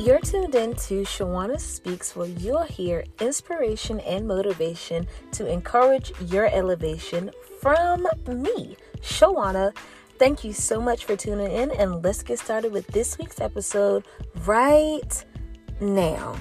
You're tuned in to Shawana Speaks, where you'll hear inspiration and motivation to encourage your elevation from me, Shawana. Thank you so much for tuning in, and let's get started with this week's episode right now.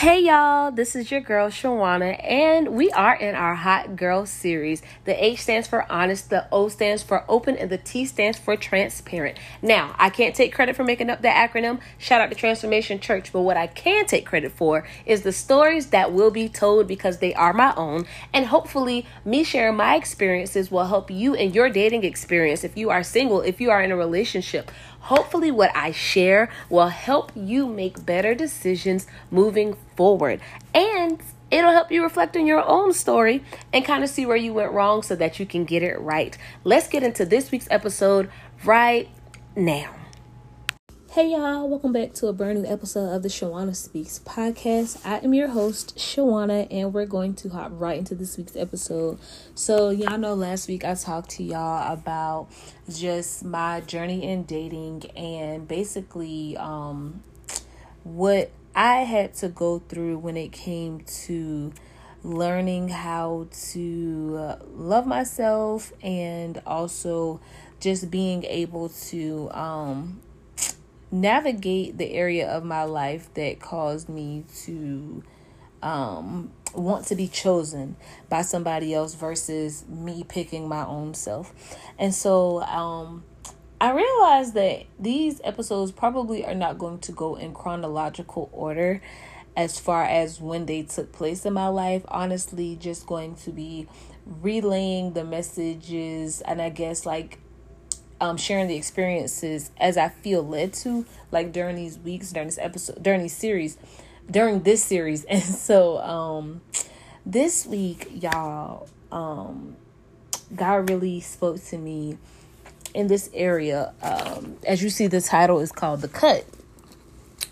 Hey y'all, this is your girl Shawana, and we are in our Hot Girl series. The H stands for honest, the O stands for open, and the T stands for transparent. Now, I can't take credit for making up that acronym. Shout out to Transformation Church, but what I can take credit for is the stories that will be told because they are my own, and hopefully, me sharing my experiences will help you in your dating experience if you are single, if you are in a relationship. Hopefully, what I share will help you make better decisions moving forward. And it'll help you reflect on your own story and kind of see where you went wrong so that you can get it right. Let's get into this week's episode right now. Hey y'all, welcome back to a brand new episode of the Shawana Speaks podcast. I am your host, Shawana, and we're going to hop right into this week's episode. So, y'all know last week I talked to y'all about just my journey in dating and basically um what I had to go through when it came to learning how to love myself and also just being able to um navigate the area of my life that caused me to um, want to be chosen by somebody else versus me picking my own self. And so um, I realized that these episodes probably are not going to go in chronological order as far as when they took place in my life. Honestly, just going to be relaying the messages and I guess like um, sharing the experiences as I feel led to, like during these weeks, during this episode, during these series, during this series. And so um, this week, y'all, um, God really spoke to me in this area. Um, as you see, the title is called The Cut,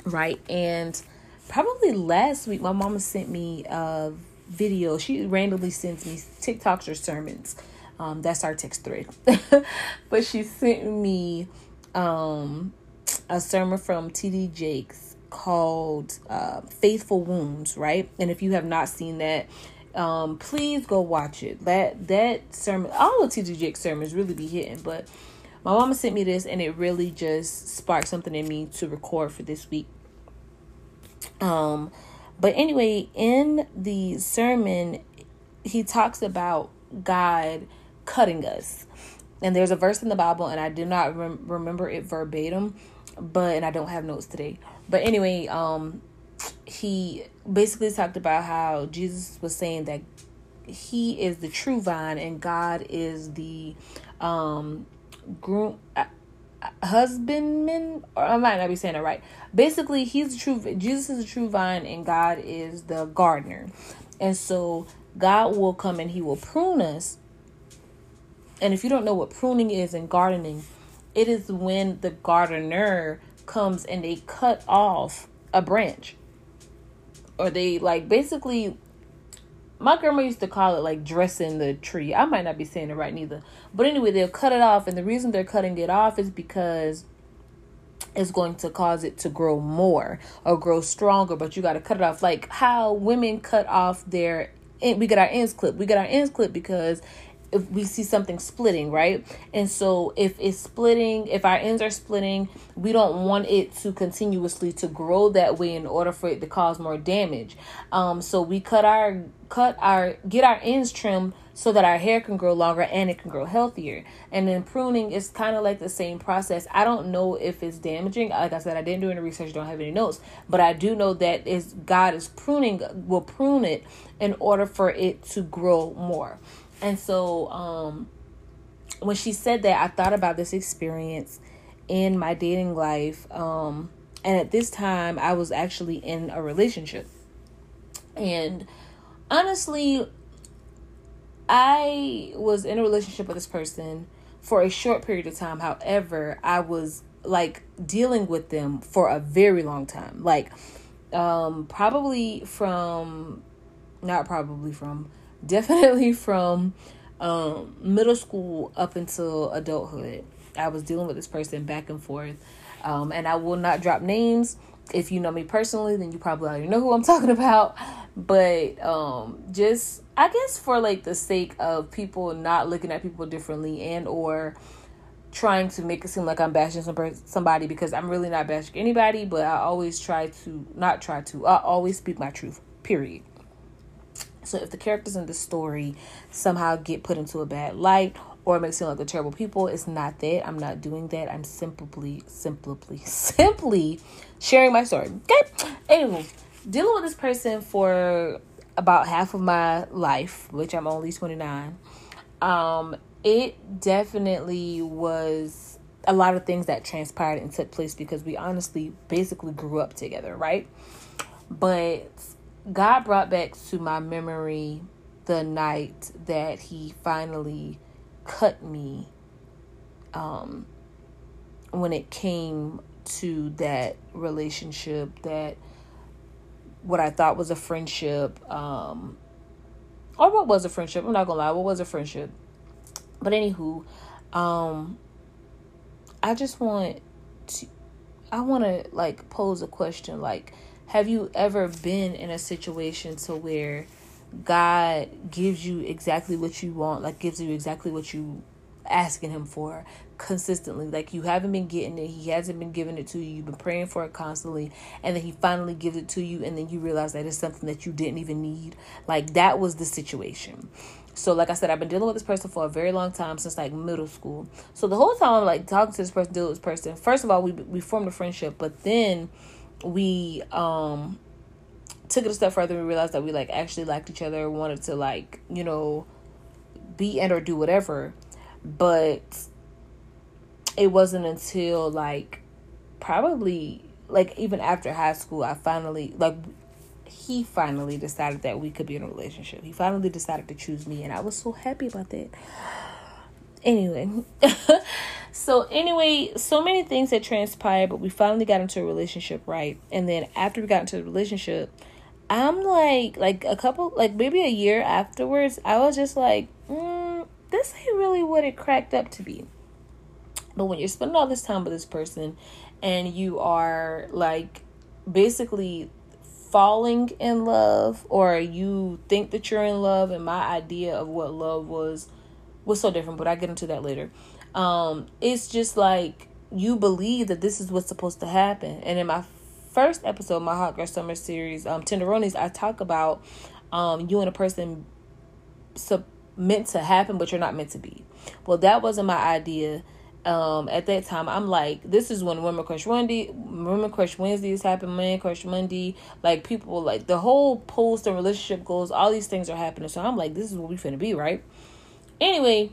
right? And probably last week, my mama sent me a video. She randomly sends me TikToks or sermons um, that's our text thread. but she sent me um, a sermon from TD Jakes called uh, Faithful Wounds, right? And if you have not seen that, um, please go watch it. That that sermon, all of TD Jakes sermons really be hitting, but my mama sent me this and it really just sparked something in me to record for this week. Um, but anyway, in the sermon, he talks about God cutting us. And there's a verse in the Bible, and I do not rem- remember it verbatim, but and I don't have notes today. But anyway, um, he basically talked about how Jesus was saying that he is the true vine and God is the um groom uh, husbandman or I might not be saying it right. Basically, he's the true Jesus is the true vine and God is the gardener. And so God will come and he will prune us and if you don't know what pruning is in gardening, it is when the gardener comes and they cut off a branch. Or they like basically my grandma used to call it like dressing the tree. I might not be saying it right neither. But anyway, they'll cut it off and the reason they're cutting it off is because it's going to cause it to grow more or grow stronger, but you got to cut it off like how women cut off their we get our ends clipped. We get our ends clipped because if we see something splitting, right? And so if it's splitting, if our ends are splitting, we don't want it to continuously to grow that way in order for it to cause more damage. Um, so we cut our cut our get our ends trimmed so that our hair can grow longer and it can grow healthier. And then pruning is kind of like the same process. I don't know if it's damaging. Like I said, I didn't do any research, don't have any notes, but I do know that is God is pruning will prune it in order for it to grow more. And so um when she said that, I thought about this experience in my dating life. Um and at this time I was actually in a relationship. And honestly, I was in a relationship with this person for a short period of time. However, I was like dealing with them for a very long time. Like um probably from not probably from definitely from um, middle school up until adulthood. I was dealing with this person back and forth. Um, and I will not drop names. If you know me personally, then you probably already know who I'm talking about. But um, just I guess for like the sake of people not looking at people differently and or trying to make it seem like I'm bashing some somebody because I'm really not bashing anybody, but I always try to not try to. I always speak my truth. Period. So if the characters in the story somehow get put into a bad light or make seem like they're terrible people, it's not that. I'm not doing that. I'm simply, simply, simply sharing my story. Okay. Anyway, dealing with this person for about half of my life, which I'm only 29. Um, it definitely was a lot of things that transpired and took place because we honestly basically grew up together, right? But God brought back to my memory the night that He finally cut me um, when it came to that relationship that what I thought was a friendship um, or what was a friendship I'm not gonna lie what was a friendship? But anywho um, I just want to I want to like pose a question like have you ever been in a situation to where God gives you exactly what you want, like gives you exactly what you asking him for consistently. Like you haven't been getting it, he hasn't been giving it to you. You've been praying for it constantly, and then he finally gives it to you, and then you realize that it's something that you didn't even need. Like that was the situation. So, like I said, I've been dealing with this person for a very long time since like middle school. So the whole time I'm like talking to this person, dealing with this person. First of all, we we formed a friendship, but then we um took it a step further and realized that we like actually liked each other wanted to like you know be and or do whatever. But it wasn't until like probably like even after high school i finally like he finally decided that we could be in a relationship. He finally decided to choose me and i was so happy about that. Anyway so anyway so many things had transpired but we finally got into a relationship right and then after we got into the relationship i'm like like a couple like maybe a year afterwards i was just like mm, this ain't really what it cracked up to be but when you're spending all this time with this person and you are like basically falling in love or you think that you're in love and my idea of what love was was so different, but I get into that later. Um, it's just like you believe that this is what's supposed to happen. And in my first episode, my Hot Girl Summer series, um, Tenderonis, I talk about um, you and a person sub- meant to happen, but you're not meant to be. Well, that wasn't my idea. Um, at that time, I'm like, this is when Women Crush Wednesday, Women Crush Wednesdays happen, Man Crush Monday. Like people, like the whole post and relationship goals, all these things are happening. So I'm like, this is what we finna be, right? Anyway,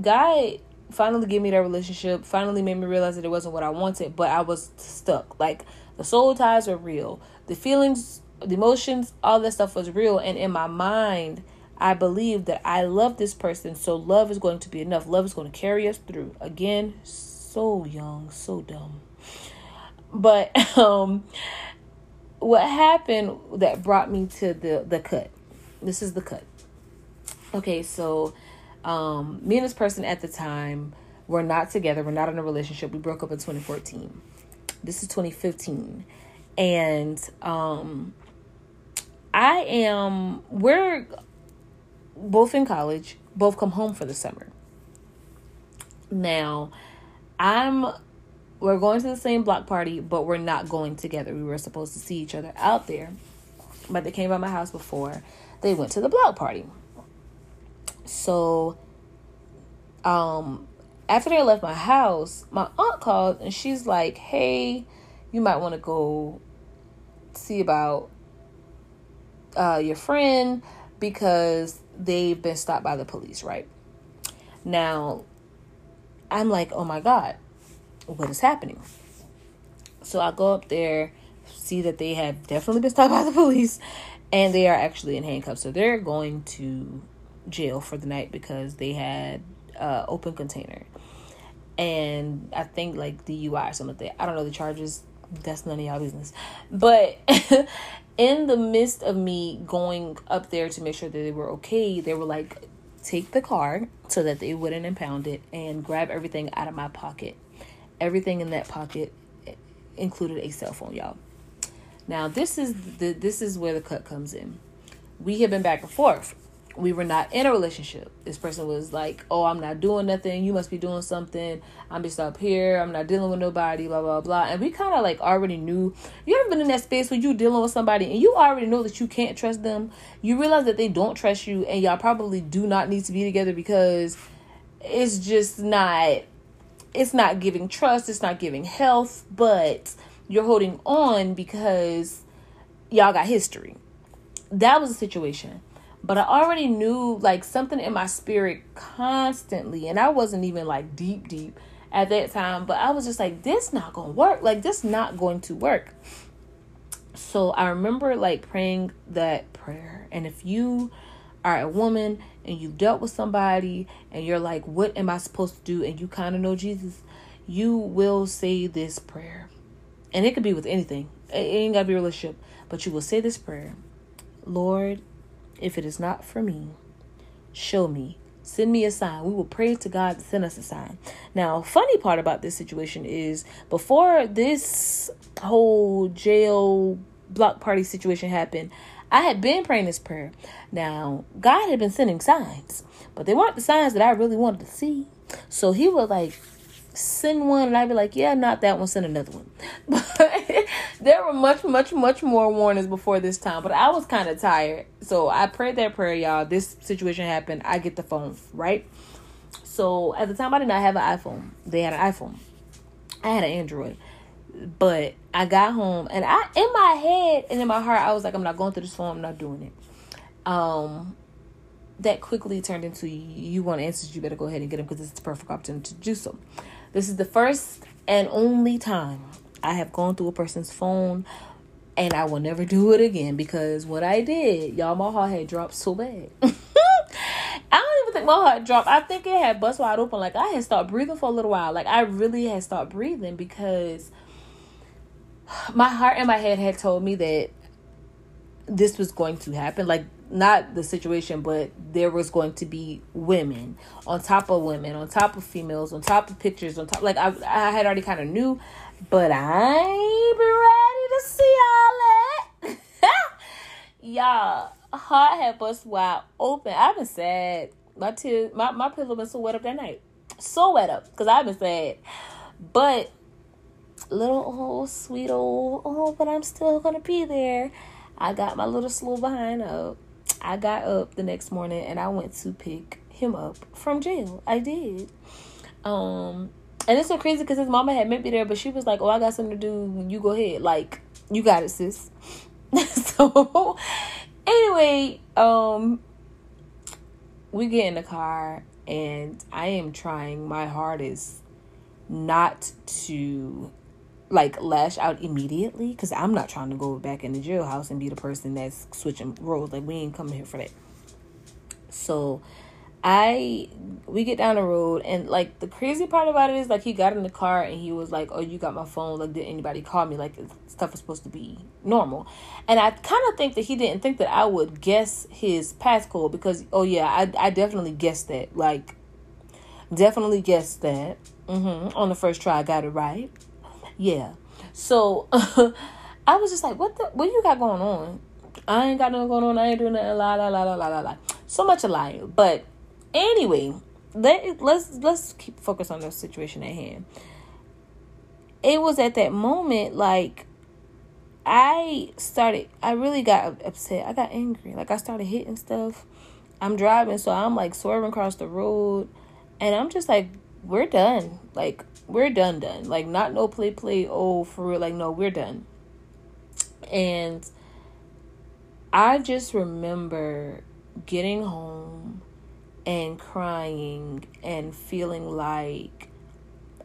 guy finally gave me that relationship, finally made me realize that it wasn't what I wanted, but I was stuck. Like the soul ties are real. The feelings, the emotions, all that stuff was real. And in my mind, I believe that I love this person, so love is going to be enough. Love is going to carry us through. Again, so young, so dumb. But um what happened that brought me to the the cut. This is the cut. Okay, so um, me and this person at the time were not together. We're not in a relationship. We broke up in 2014. This is 2015. And um, I am, we're both in college, both come home for the summer. Now, I'm, we're going to the same block party, but we're not going together. We were supposed to see each other out there, but they came by my house before they went to the block party. So, um, after they left my house, my aunt called and she's like, "Hey, you might want to go see about uh, your friend because they've been stopped by the police." Right now, I'm like, "Oh my god, what is happening?" So I go up there, see that they have definitely been stopped by the police, and they are actually in handcuffs. So they're going to jail for the night because they had uh, open container, and I think like the DUI or something. I don't know the charges. That's none of y'all business. But in the midst of me going up there to make sure that they were okay, they were like take the car so that they wouldn't impound it and grab everything out of my pocket. Everything in that pocket included a cell phone, y'all. Now this is the this is where the cut comes in. We have been back and forth. We were not in a relationship. This person was like, "Oh, I'm not doing nothing. You must be doing something. I'm just up here. I'm not dealing with nobody." Blah blah blah. And we kind of like already knew. You ever been in that space where you dealing with somebody and you already know that you can't trust them? You realize that they don't trust you, and y'all probably do not need to be together because it's just not. It's not giving trust. It's not giving health, but you're holding on because y'all got history. That was a situation. But I already knew like something in my spirit constantly, and I wasn't even like deep, deep at that time, but I was just like, this not gonna work. Like this not going to work. So I remember like praying that prayer. And if you are a woman and you've dealt with somebody and you're like, what am I supposed to do? And you kind of know Jesus, you will say this prayer and it could be with anything. It ain't gotta be a relationship. But you will say this prayer Lord, if it is not for me, show me. Send me a sign. We will pray to God to send us a sign. Now, funny part about this situation is before this whole jail block party situation happened, I had been praying this prayer. Now, God had been sending signs, but they weren't the signs that I really wanted to see. So he was like send one and I'd be like, yeah, not that one, send another one. But there were much, much, much more warnings before this time. But I was kind of tired. So I prayed that prayer, y'all. This situation happened. I get the phone, right? So at the time, I did not have an iPhone. They had an iPhone. I had an Android. But I got home and I, in my head and in my heart, I was like, I'm not going through this phone. I'm not doing it. Um, that quickly turned into you want answers, you better go ahead and get them because it's the perfect opportunity to do so. This is the first and only time I have gone through a person's phone and I will never do it again because what I did, y'all, my heart had dropped so bad. I don't even think my heart dropped. I think it had bust wide open. Like I had stopped breathing for a little while. Like I really had stopped breathing because my heart and my head had told me that this was going to happen. Like not the situation, but there was going to be women on top of women, on top of females, on top of pictures, on top. Like I, I had already kind of knew, but I ain't ready to see all that. Y'all, heart had bust wide open. I've been sad. My tears, my my pillow been so wet up that night, so wet up because I've been sad. But little old sweet old oh, but I'm still gonna be there. I got my little slow behind up I got up the next morning and I went to pick him up from jail. I did. Um, and it's so crazy because his mama had met me there, but she was like, "Oh, I got something to do. You go ahead. Like, you got it, sis." so, anyway, um, we get in the car, and I am trying my hardest not to like lash out immediately because I'm not trying to go back in the jailhouse and be the person that's switching roles. Like we ain't coming here for that. So I we get down the road and like the crazy part about it is like he got in the car and he was like, "Oh, you got my phone? Like, did anybody call me? Like, stuff is supposed to be normal." And I kind of think that he didn't think that I would guess his passcode because, oh yeah, I I definitely guessed that. Like, definitely guessed that. Mm-hmm. On the first try, I got it right yeah. So I was just like, what the what you got going on? I ain't got nothing going on. I ain't doing nothing. La la la la la la la. So much a lie. But anyway, let let's let's keep focus on the situation at hand. It was at that moment like I started. I really got upset. I got angry. Like I started hitting stuff. I'm driving, so I'm like swerving across the road, and I'm just like, we're done. Like we're done done. Like not no play play. Oh for real. Like no we're done. And i just remember getting home and crying and feeling like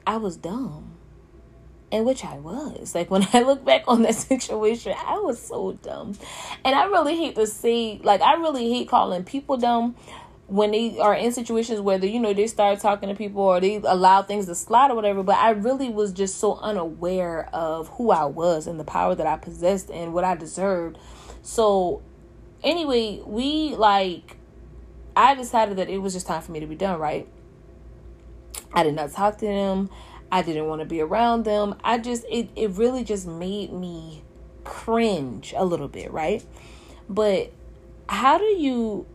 i was dumb and which i was. Like when i look back on that situation i was so dumb. And i really hate to say like i really hate calling people dumb when they are in situations where they, you know they start talking to people or they allow things to slide or whatever but i really was just so unaware of who i was and the power that i possessed and what i deserved so anyway we like I decided that it was just time for me to be done, right? I did not talk to them. I didn't want to be around them. I just it it really just made me cringe a little bit, right? But how do you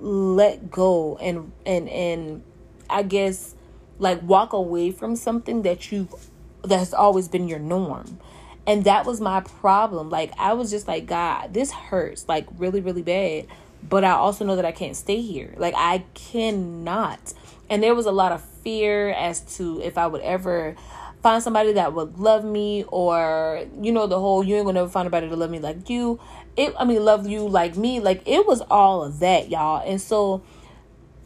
let go and and and I guess like walk away from something that you've that's always been your norm? And that was my problem. Like I was just like, God, this hurts like really, really bad. But I also know that I can't stay here. Like I cannot. And there was a lot of fear as to if I would ever find somebody that would love me or you know the whole you ain't gonna never find anybody to love me like you it i mean love you like me like it was all of that y'all. And so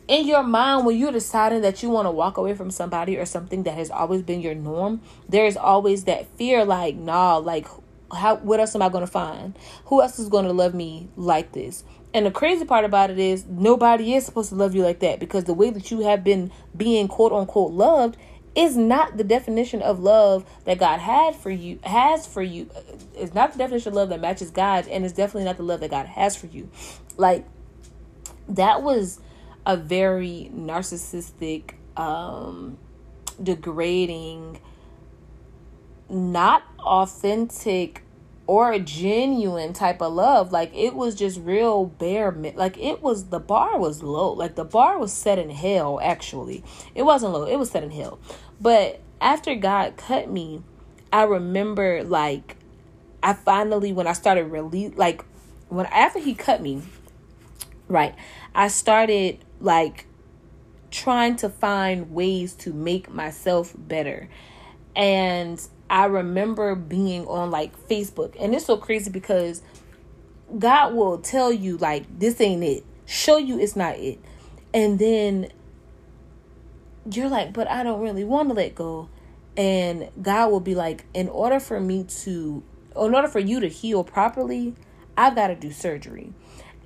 in your mind when you're deciding that you want to walk away from somebody or something that has always been your norm there's always that fear like nah like how what else am i to find? Who else is to love me like this? And the crazy part about it is nobody is supposed to love you like that because the way that you have been being quote unquote loved is not the definition of love that God had for you has for you. It's not the definition of love that matches God, and it's definitely not the love that God has for you. Like that was a very narcissistic, um, degrading, not authentic or a genuine type of love. Like it was just real bare. Like it was the bar was low. Like the bar was set in hell. Actually, it wasn't low. It was set in hell. But after God cut me, I remember like I finally when I started release like when after He cut me, right? I started like trying to find ways to make myself better and I remember being on like Facebook, and it's so crazy because God will tell you, like, this ain't it, show you it's not it. And then you're like, but I don't really want to let go. And God will be like, in order for me to, in order for you to heal properly, I've got to do surgery.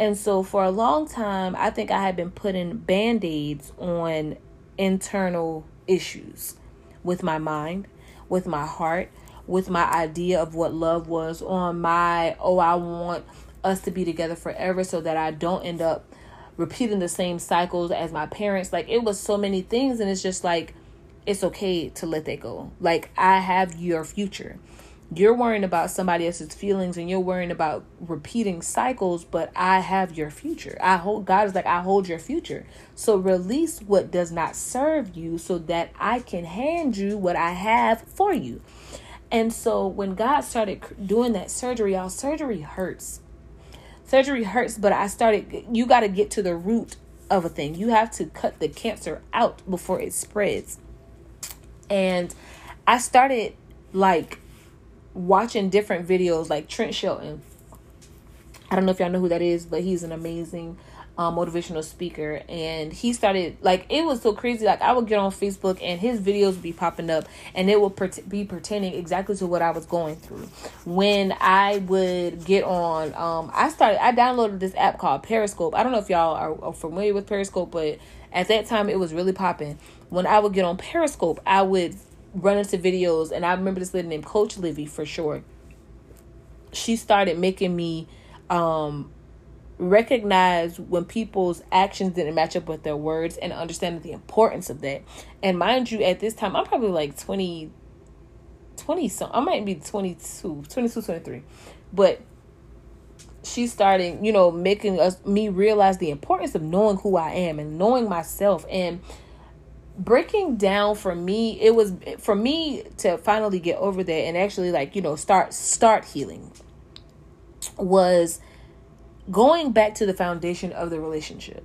And so for a long time, I think I had been putting band aids on internal issues with my mind with my heart, with my idea of what love was, on my, oh, I want us to be together forever so that I don't end up repeating the same cycles as my parents. Like, it was so many things, and it's just like, it's okay to let that go. Like, I have your future. You're worrying about somebody else's feelings and you're worrying about repeating cycles, but I have your future. I hold God is like I hold your future. So release what does not serve you so that I can hand you what I have for you. And so when God started doing that surgery, y'all, surgery hurts. Surgery hurts, but I started you got to get to the root of a thing. You have to cut the cancer out before it spreads. And I started like watching different videos like Trent Shelton. I don't know if y'all know who that is, but he's an amazing um, motivational speaker. And he started like it was so crazy. Like i would get on facebook and his videos would be popping up and it would be pertaining exactly to what i was going through. When i would get on um i started i downloaded this app called periscope. I don't know if y'all are, are familiar with periscope but at that time it was really popping. When i would get on periscope i would run into videos, and I remember this lady named Coach Livy for sure. She started making me um, recognize when people's actions didn't match up with their words and understanding the importance of that. And mind you, at this time, I'm probably like 20, 20 so I might be 22, 22, 23. But she started, you know, making us me realize the importance of knowing who I am and knowing myself and breaking down for me it was for me to finally get over that and actually like you know start start healing was going back to the foundation of the relationship.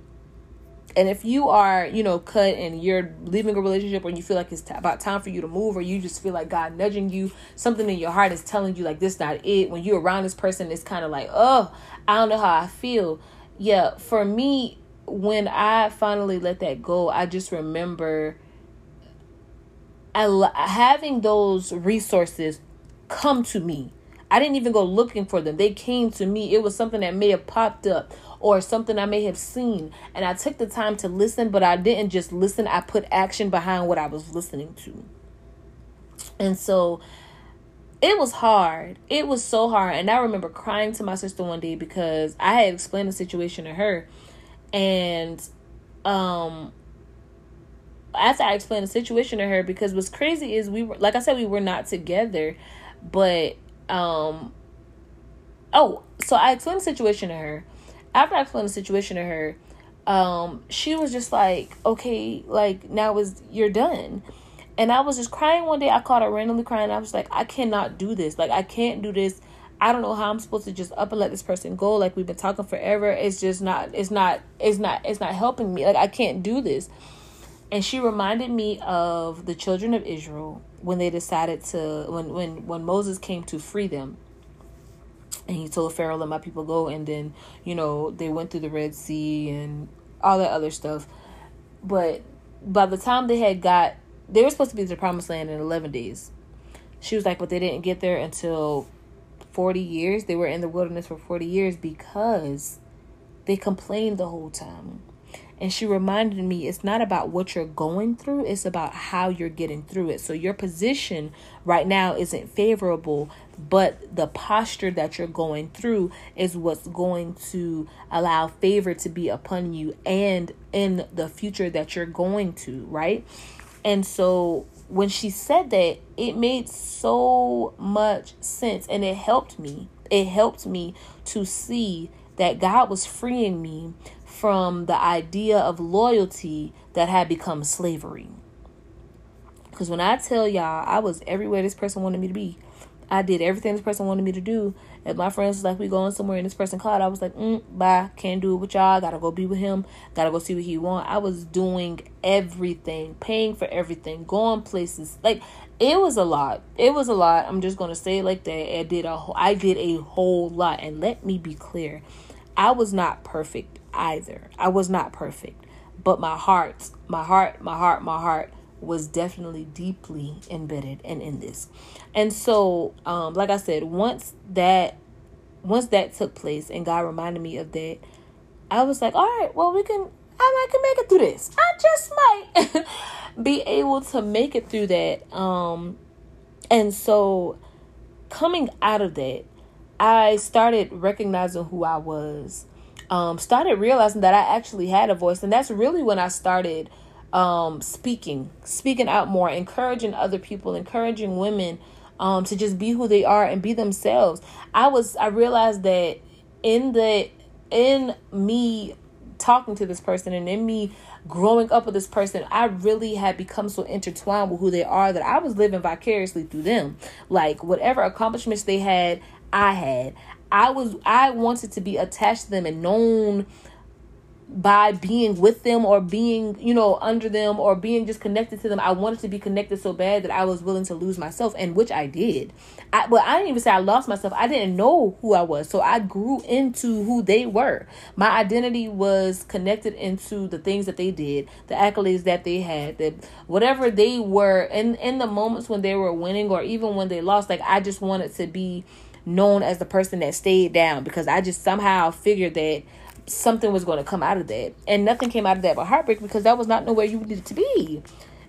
And if you are you know cut and you're leaving a relationship or you feel like it's t- about time for you to move or you just feel like god nudging you something in your heart is telling you like this not it when you're around this person it's kind of like oh i don't know how i feel. Yeah for me when I finally let that go, I just remember I, having those resources come to me. I didn't even go looking for them. They came to me. It was something that may have popped up or something I may have seen. And I took the time to listen, but I didn't just listen. I put action behind what I was listening to. And so it was hard. It was so hard. And I remember crying to my sister one day because I had explained the situation to her and um after I explained the situation to her, because what's crazy is we were like I said we were not together, but um oh so I explained the situation to her. After I explained the situation to her, um she was just like okay like now is you're done and I was just crying one day. I caught her randomly crying. I was like, I cannot do this. Like, I can't do this. I don't know how I'm supposed to just up and let this person go. Like we've been talking forever. It's just not. It's not. It's not. It's not helping me. Like I can't do this. And she reminded me of the children of Israel when they decided to when when when Moses came to free them. And he told Pharaoh, "Let my people go." And then you know they went through the Red Sea and all that other stuff. But by the time they had got they were supposed to be to the promised land in 11 days. She was like, but they didn't get there until 40 years. They were in the wilderness for 40 years because they complained the whole time. And she reminded me it's not about what you're going through, it's about how you're getting through it. So your position right now isn't favorable, but the posture that you're going through is what's going to allow favor to be upon you and in the future that you're going to, right? And so when she said that, it made so much sense and it helped me. It helped me to see that God was freeing me from the idea of loyalty that had become slavery. Because when I tell y'all, I was everywhere this person wanted me to be. I did everything this person wanted me to do. And my friends was like, we going somewhere and this person called. I was like, mm, bye, can't do it with y'all. Gotta go be with him. Gotta go see what he want. I was doing everything, paying for everything, going places. Like it was a lot. It was a lot. I'm just gonna say it like that. I did a whole, I did a whole lot. And let me be clear, I was not perfect either. I was not perfect, but my heart, my heart, my heart, my heart was definitely deeply embedded and in this. And so, um, like I said, once that once that took place and God reminded me of that, I was like, all right, well we can I might can make it through this. I just might be able to make it through that. Um and so coming out of that, I started recognizing who I was. Um, started realizing that I actually had a voice, and that's really when I started um, speaking, speaking out more, encouraging other people, encouraging women um, to just be who they are and be themselves. I was I realized that in the in me talking to this person and in me growing up with this person, I really had become so intertwined with who they are that I was living vicariously through them. Like whatever accomplishments they had, I had. I was I wanted to be attached to them and known by being with them or being, you know, under them or being just connected to them. I wanted to be connected so bad that I was willing to lose myself, and which I did. I, but I didn't even say I lost myself. I didn't know who I was, so I grew into who they were. My identity was connected into the things that they did, the accolades that they had, that whatever they were, in in the moments when they were winning or even when they lost. Like I just wanted to be known as the person that stayed down because I just somehow figured that something was going to come out of that. And nothing came out of that but heartbreak because that was not nowhere you needed to be.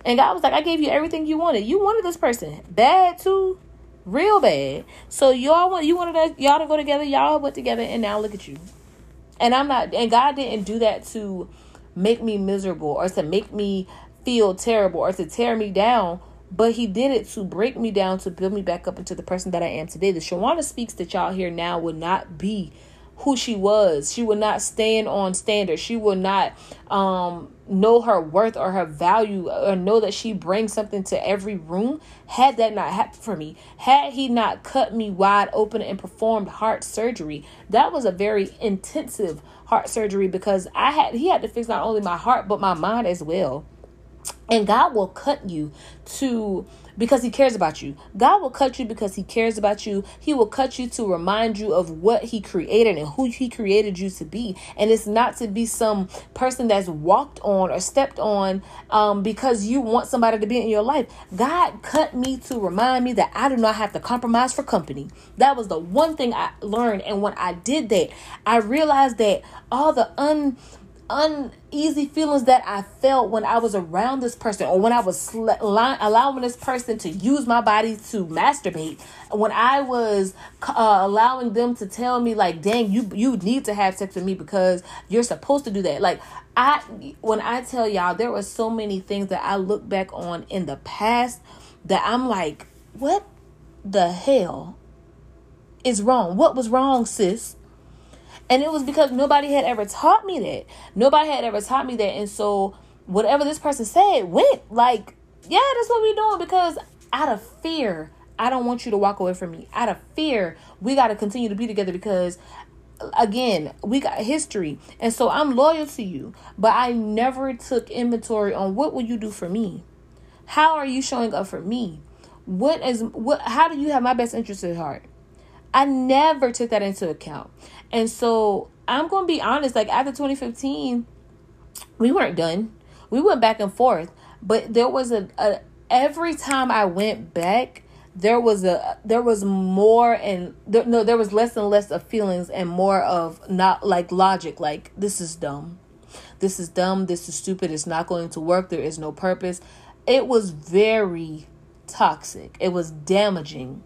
And God was like, I gave you everything you wanted. You wanted this person bad too, real bad. So y'all want you wanted us, y'all to go together. Y'all went together, and now look at you. And I'm not. And God didn't do that to make me miserable or to make me feel terrible or to tear me down. But he did it to break me down to build me back up into the person that I am today. The Shawana speaks that y'all here now would not be who she was. She would not stand on standards. She would not um, know her worth or her value or know that she brings something to every room. Had that not happened for me, had he not cut me wide open and performed heart surgery, that was a very intensive heart surgery because I had he had to fix not only my heart but my mind as well. And God will cut you to because he cares about you. God will cut you because he cares about you. He will cut you to remind you of what he created and who he created you to be. And it's not to be some person that's walked on or stepped on um, because you want somebody to be in your life. God cut me to remind me that I do not have to compromise for company. That was the one thing I learned. And when I did that, I realized that all the un uneasy feelings that I felt when I was around this person or when I was sl- allowing this person to use my body to masturbate. When I was uh, allowing them to tell me like dang you you need to have sex with me because you're supposed to do that. Like I when I tell y'all there were so many things that I look back on in the past that I'm like what the hell is wrong? What was wrong sis and it was because nobody had ever taught me that. Nobody had ever taught me that. And so whatever this person said went like, yeah, that's what we're doing because out of fear, I don't want you to walk away from me. Out of fear, we got to continue to be together because again, we got history. And so I'm loyal to you, but I never took inventory on what will you do for me? How are you showing up for me? What is what how do you have my best interest at heart? I never took that into account. And so I'm going to be honest, like after 2015, we weren't done. We went back and forth, but there was a, a every time I went back, there was a there was more and there, no there was less and less of feelings and more of not like logic like this is dumb. This is dumb. This is stupid. It's not going to work. There is no purpose. It was very toxic. It was damaging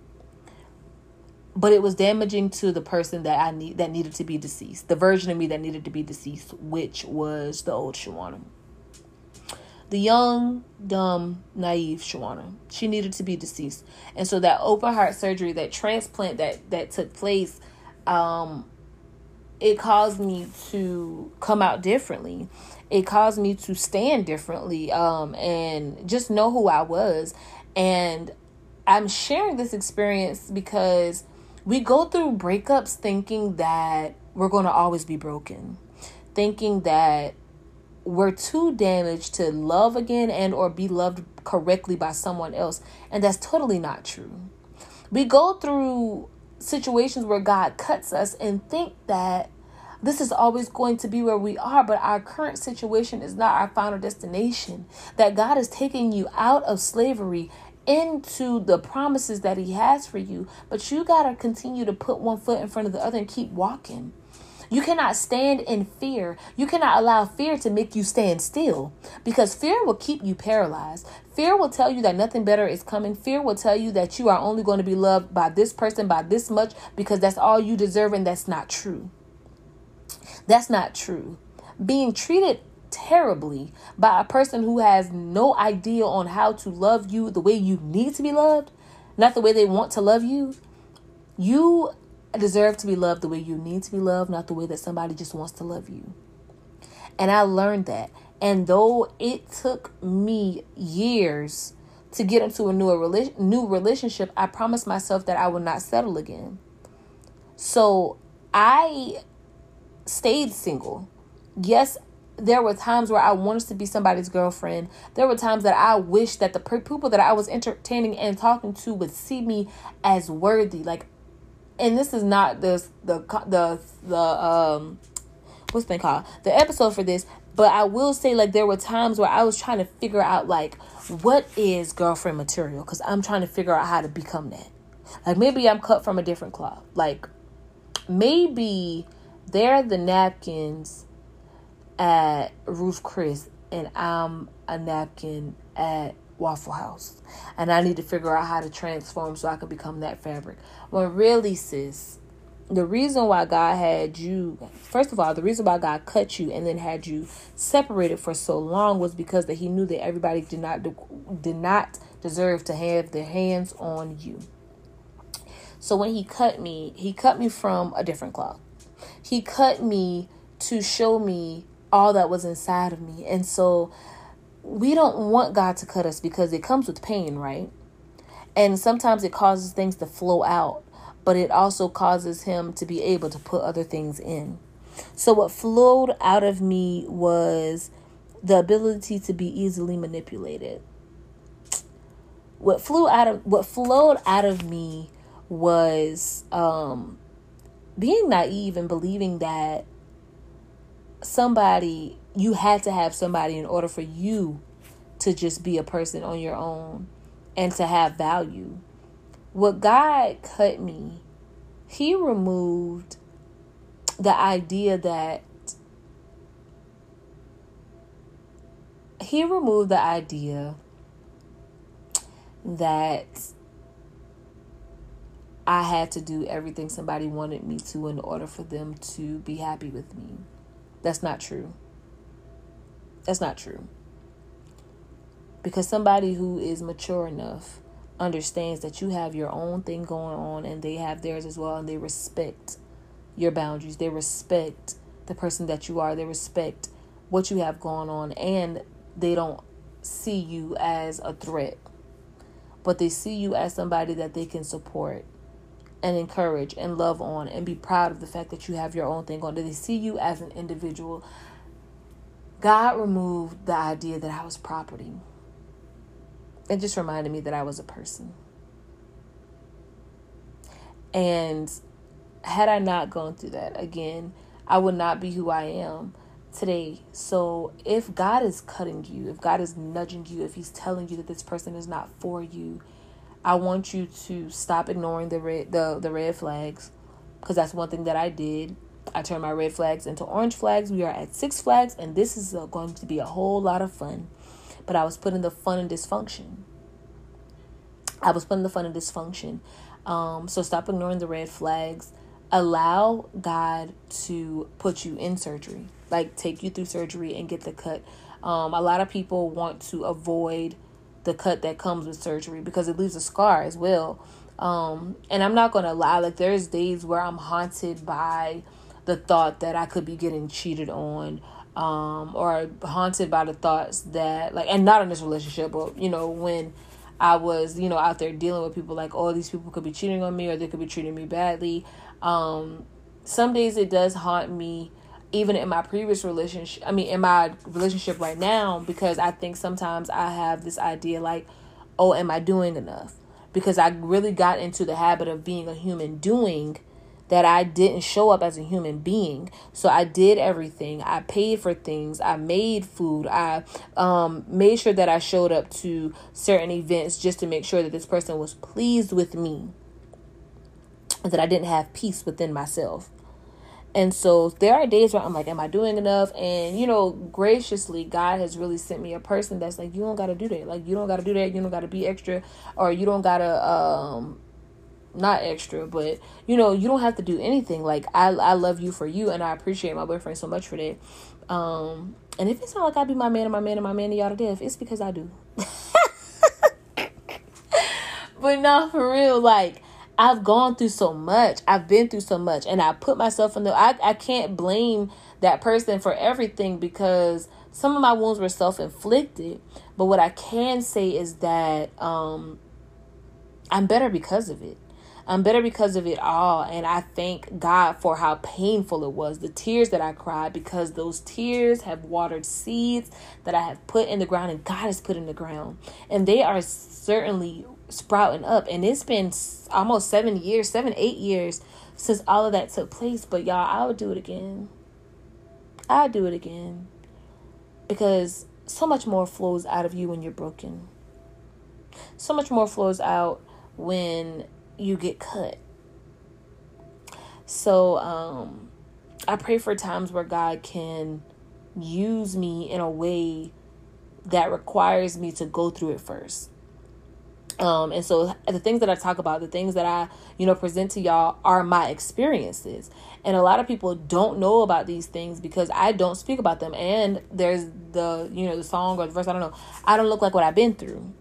but it was damaging to the person that I need that needed to be deceased, the version of me that needed to be deceased, which was the old Shawana. The young, dumb, naive Shawana. She needed to be deceased. And so that open heart surgery, that transplant that that took place, um, it caused me to come out differently. It caused me to stand differently, um, and just know who I was. And I'm sharing this experience because we go through breakups thinking that we're going to always be broken, thinking that we're too damaged to love again and or be loved correctly by someone else, and that's totally not true. We go through situations where God cuts us and think that this is always going to be where we are, but our current situation is not our final destination. That God is taking you out of slavery into the promises that he has for you. But you got to continue to put one foot in front of the other and keep walking. You cannot stand in fear. You cannot allow fear to make you stand still because fear will keep you paralyzed. Fear will tell you that nothing better is coming. Fear will tell you that you are only going to be loved by this person by this much because that's all you deserve, and that's not true. That's not true. Being treated terribly by a person who has no idea on how to love you the way you need to be loved, not the way they want to love you, you deserve to be loved the way you need to be loved, not the way that somebody just wants to love you. And I learned that. And though it took me years to get into a new new relationship, I promised myself that I would not settle again. So I stayed single. Yes, there were times where I wanted to be somebody's girlfriend. There were times that I wished that the people that I was entertaining and talking to would see me as worthy. Like, and this is not the the the the um what's been called the episode for this, but I will say like there were times where I was trying to figure out like what is girlfriend material because I'm trying to figure out how to become that. Like maybe I'm cut from a different cloth. Like maybe they're the napkins at Ruth Chris and I'm a napkin at Waffle House. And I need to figure out how to transform so I can become that fabric. When really, sis, the reason why God had you, first of all, the reason why God cut you and then had you separated for so long was because that He knew that everybody did not did not deserve to have their hands on you. So when He cut me, He cut me from a different cloth. He cut me to show me all that was inside of me. And so we don't want God to cut us because it comes with pain, right? And sometimes it causes things to flow out, but it also causes Him to be able to put other things in. So what flowed out of me was the ability to be easily manipulated. What flew out of what flowed out of me was um being naive and believing that somebody, you had to have somebody in order for you to just be a person on your own and to have value. What God cut me, He removed the idea that he removed the idea that I had to do everything somebody wanted me to in order for them to be happy with me. That's not true. That's not true. Because somebody who is mature enough understands that you have your own thing going on and they have theirs as well and they respect your boundaries. They respect the person that you are. They respect what you have going on and they don't see you as a threat. But they see you as somebody that they can support and encourage and love on and be proud of the fact that you have your own thing going. They see you as an individual. God removed the idea that I was property. It just reminded me that I was a person. And had I not gone through that again, I would not be who I am today. So if God is cutting you, if God is nudging you, if He's telling you that this person is not for you, I want you to stop ignoring the red the the red flags, because that's one thing that I did. I turned my red flags into orange flags. We are at six flags, and this is going to be a whole lot of fun. But I was putting the fun in dysfunction. I was putting the fun in dysfunction. Um, so stop ignoring the red flags. Allow God to put you in surgery, like take you through surgery and get the cut. Um, a lot of people want to avoid the cut that comes with surgery because it leaves a scar as well. Um, and I'm not gonna lie, like there's days where I'm haunted by the thought that I could be getting cheated on, um, or haunted by the thoughts that like, and not in this relationship, but you know when I was, you know, out there dealing with people like, oh, these people could be cheating on me or they could be treating me badly. Um, some days it does haunt me, even in my previous relationship. I mean, in my relationship right now, because I think sometimes I have this idea like, oh, am I doing enough? Because I really got into the habit of being a human doing that I didn't show up as a human being. So I did everything. I paid for things. I made food. I um, made sure that I showed up to certain events just to make sure that this person was pleased with me. That I didn't have peace within myself. And so there are days where I'm like, am I doing enough? And, you know, graciously, God has really sent me a person that's like, you don't got to do that. Like, you don't got to do that. You don't got to be extra. Or you don't got to, um, not extra, but you know, you don't have to do anything. Like I I love you for you and I appreciate my boyfriend so much for that. Um and if it's not like I be my man and my man and my man and y'all to death, it's because I do. but not for real, like I've gone through so much. I've been through so much and I put myself in the I, I can't blame that person for everything because some of my wounds were self-inflicted. But what I can say is that um I'm better because of it. I'm better because of it all. And I thank God for how painful it was. The tears that I cried because those tears have watered seeds that I have put in the ground and God has put in the ground. And they are certainly sprouting up. And it's been almost seven years, seven, eight years since all of that took place. But y'all, I would do it again. I'd do it again. Because so much more flows out of you when you're broken. So much more flows out when you get cut. So um I pray for times where God can use me in a way that requires me to go through it first. Um, and so the things that I talk about, the things that I, you know, present to y'all are my experiences. And a lot of people don't know about these things because I don't speak about them. And there's the, you know, the song or the verse, I don't know. I don't look like what I've been through.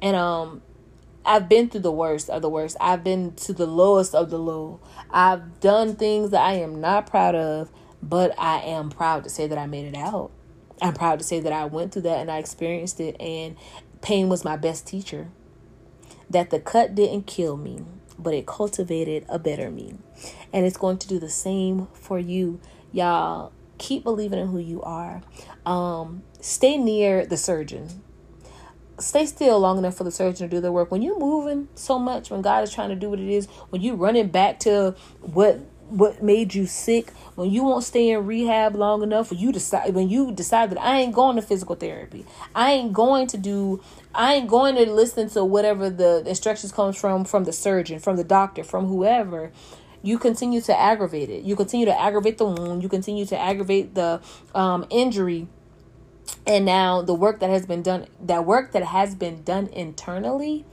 And um I've been through the worst of the worst. I've been to the lowest of the low. I've done things that I am not proud of, but I am proud to say that I made it out. I'm proud to say that I went through that and I experienced it, and pain was my best teacher. That the cut didn't kill me, but it cultivated a better me. And it's going to do the same for you. Y'all keep believing in who you are. Um, stay near the surgeon stay still long enough for the surgeon to do their work. When you're moving so much, when God is trying to do what it is, when you're running back to what what made you sick, when you won't stay in rehab long enough, when you decide when you decide that I ain't going to physical therapy, I ain't going to do, I ain't going to listen to whatever the instructions comes from from the surgeon, from the doctor, from whoever. You continue to aggravate it. You continue to aggravate the wound. You continue to aggravate the um, injury and now the work that has been done that work that has been done internally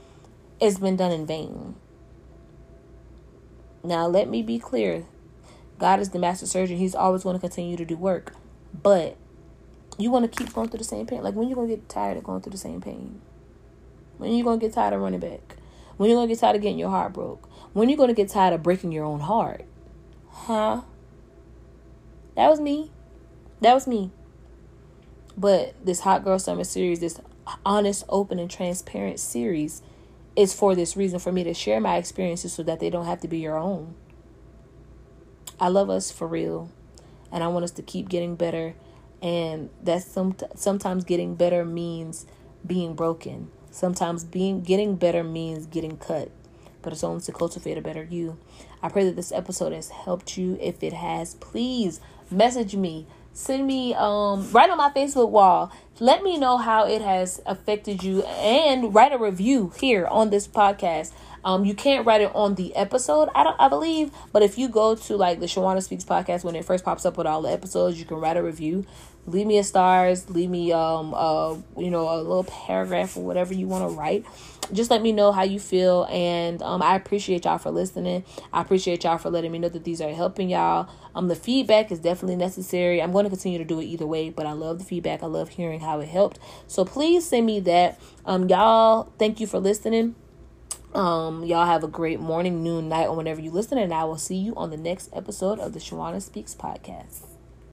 has been done in vain now let me be clear. God is the master surgeon. He's always going to continue to do work. But you want to keep going through the same pain. Like when you going to get tired of going through the same pain? When you going to get tired of running back? When you going to get tired of getting your heart broke? When you going to get tired of breaking your own heart? Huh? That was me. That was me. But this Hot Girl Summer series, this honest, open, and transparent series, is for this reason for me to share my experiences so that they don't have to be your own. I love us for real, and I want us to keep getting better. And that's some sometimes getting better means being broken. Sometimes being getting better means getting cut. But it's only to cultivate a better you. I pray that this episode has helped you. If it has, please message me send me um right on my facebook wall. Let me know how it has affected you and write a review here on this podcast. Um you can't write it on the episode i don't i believe but if you go to like the shawana speaks podcast when it first pops up with all the episodes you can write a review leave me a stars leave me um uh you know a little paragraph or whatever you want to write. Just let me know how you feel and um i appreciate y'all for listening. I appreciate y'all for letting me know that these are helping y'all. Um the feedback is definitely necessary. I'm going to continue to do it either way but i love the feedback. I love hearing how it helped. So please send me that. Um y'all thank you for listening. Um, y'all have a great morning, noon, night, or whenever you listen, and I will see you on the next episode of the Shawana Speaks podcast.